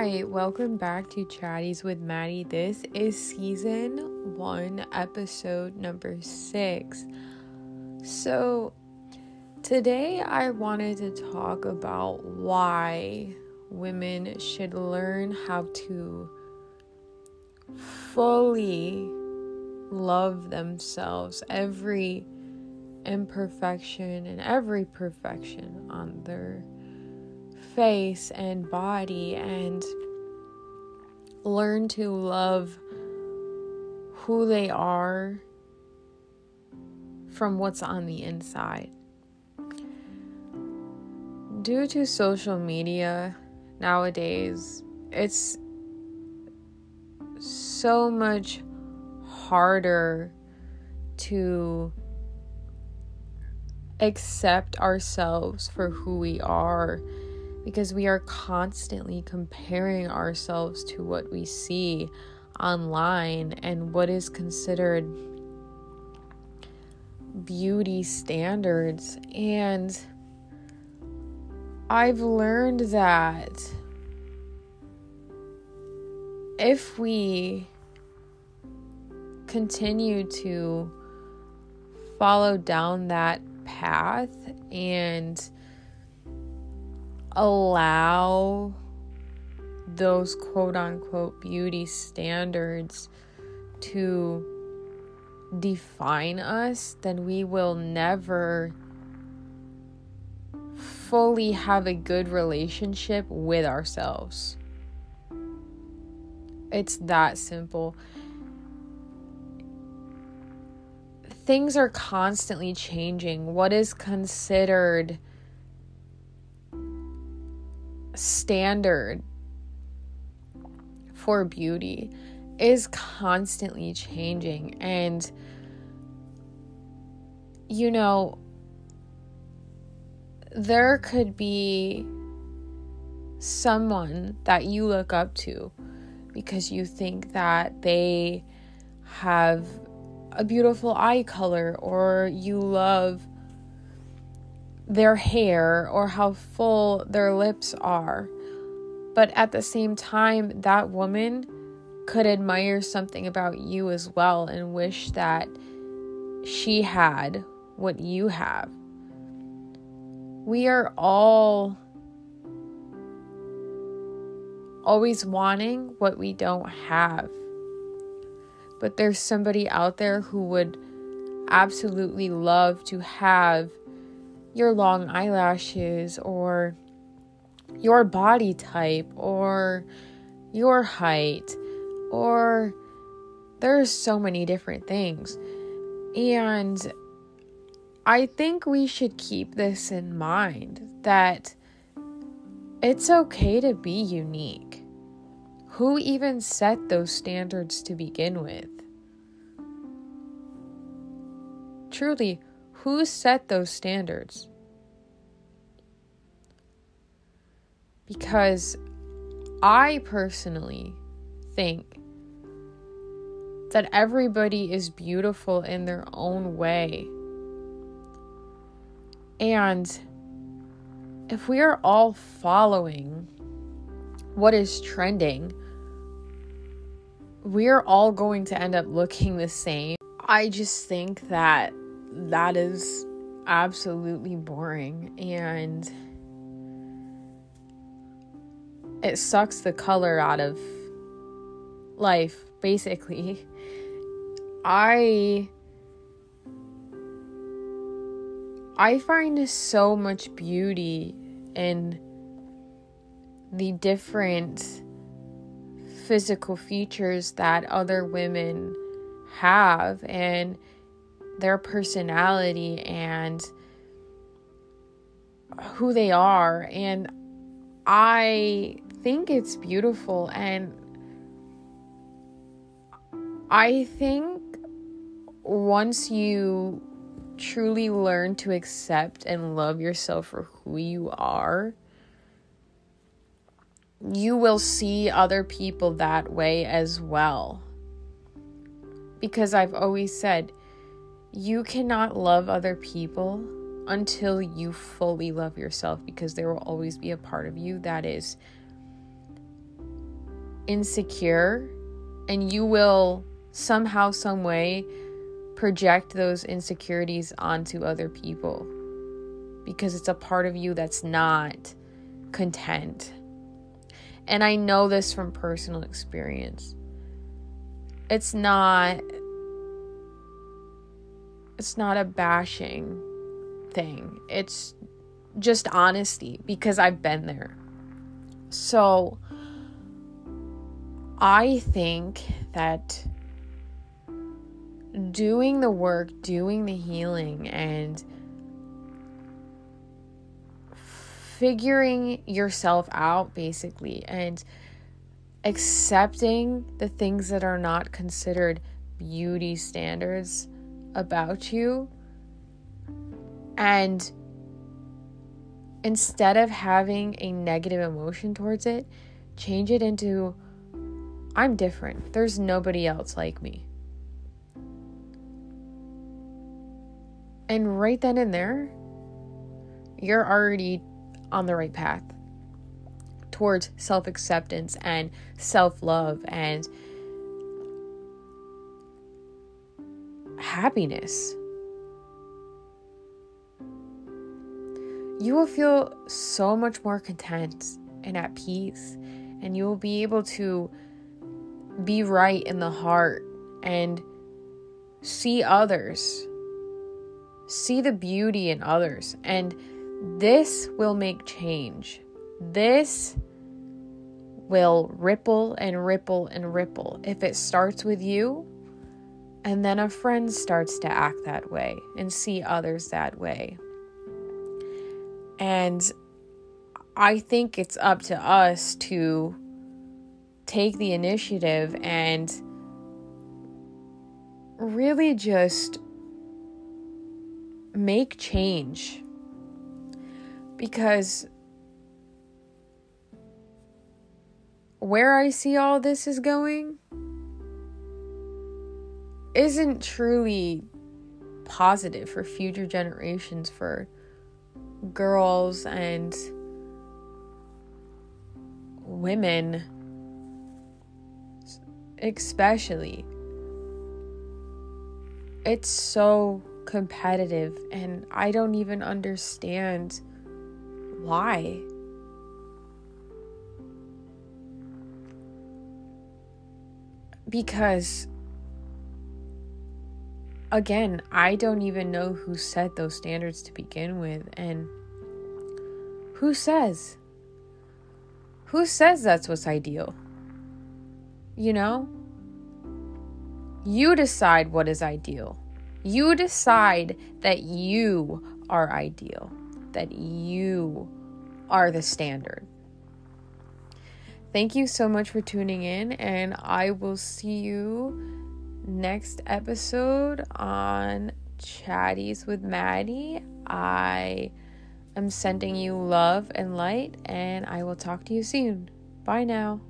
Hi, welcome back to Chatties with Maddie. This is season one, episode number six. So, today I wanted to talk about why women should learn how to fully love themselves, every imperfection and every perfection on their face and body and learn to love who they are from what's on the inside. Due to social media nowadays, it's so much harder to accept ourselves for who we are because we are constantly comparing ourselves to what we see online and what is considered beauty standards. And I've learned that if we continue to follow down that path and allow those quote unquote beauty standards to define us, then we will never fully have a good relationship with ourselves. It's that simple. Things are constantly changing. What is considered standard for beauty is constantly changing. And, you know, there could be someone that you look up to because you think that they have a beautiful eye color or you love their hair or how full their lips are. But at the same time, that woman could admire something about you as well and wish that she had what you have. We are all always wanting what we don't have. But there's somebody out there who would absolutely love to have your long eyelashes or your body type or your height or there's so many different things. And I think we should keep this in mind that it's okay to be unique. Who even set those standards to begin with? Truly, who set those standards? Because I personally think that everybody is beautiful in their own way. And if we are all following what is trending, we're all going to end up looking the same. I just think that that is absolutely boring and it sucks the color out of life basically. I i find so much beauty in the different physical features that other women have and their personality and who they are. And I think it's beautiful. And I think once you truly learn to accept and love yourself for who you are, you will see other people that way as well. Because I've always said, you cannot love other people until you fully love yourself because there will always be a part of you that is insecure and you will somehow some way project those insecurities onto other people because it's a part of you that's not content. And I know this from personal experience. It's not it's not a bashing thing. It's just honesty because I've been there. So I think that doing the work, doing the healing, and figuring yourself out basically, and accepting the things that are not considered beauty standards about you, and instead of having a negative emotion towards it, change it into I'm different. There's nobody else like me. And right then and there, you're already on the right path towards self acceptance and self love and happiness. You will feel so much more content and at peace, and you will be able to be right in the heart and see others see the beauty in others. And this will make change. This will ripple and ripple and ripple. If it starts with you, and then a friend starts to act that way and see others that way. And I think it's up to us to take the initiative and really just make change because where I see all this is going isn't truly positive for future generations, for girls and women, especially. It's so competitive, and I don't even understand why. Because, again, I don't even know who set those standards to begin with, and who says? Who says that's what's ideal? You know? You decide what is ideal. You decide that you are ideal, that you are the standard. Thank you so much for tuning in, and I will see you next episode on Chatties with Maddie. I am sending you love and light, and I will talk to you soon. Bye now.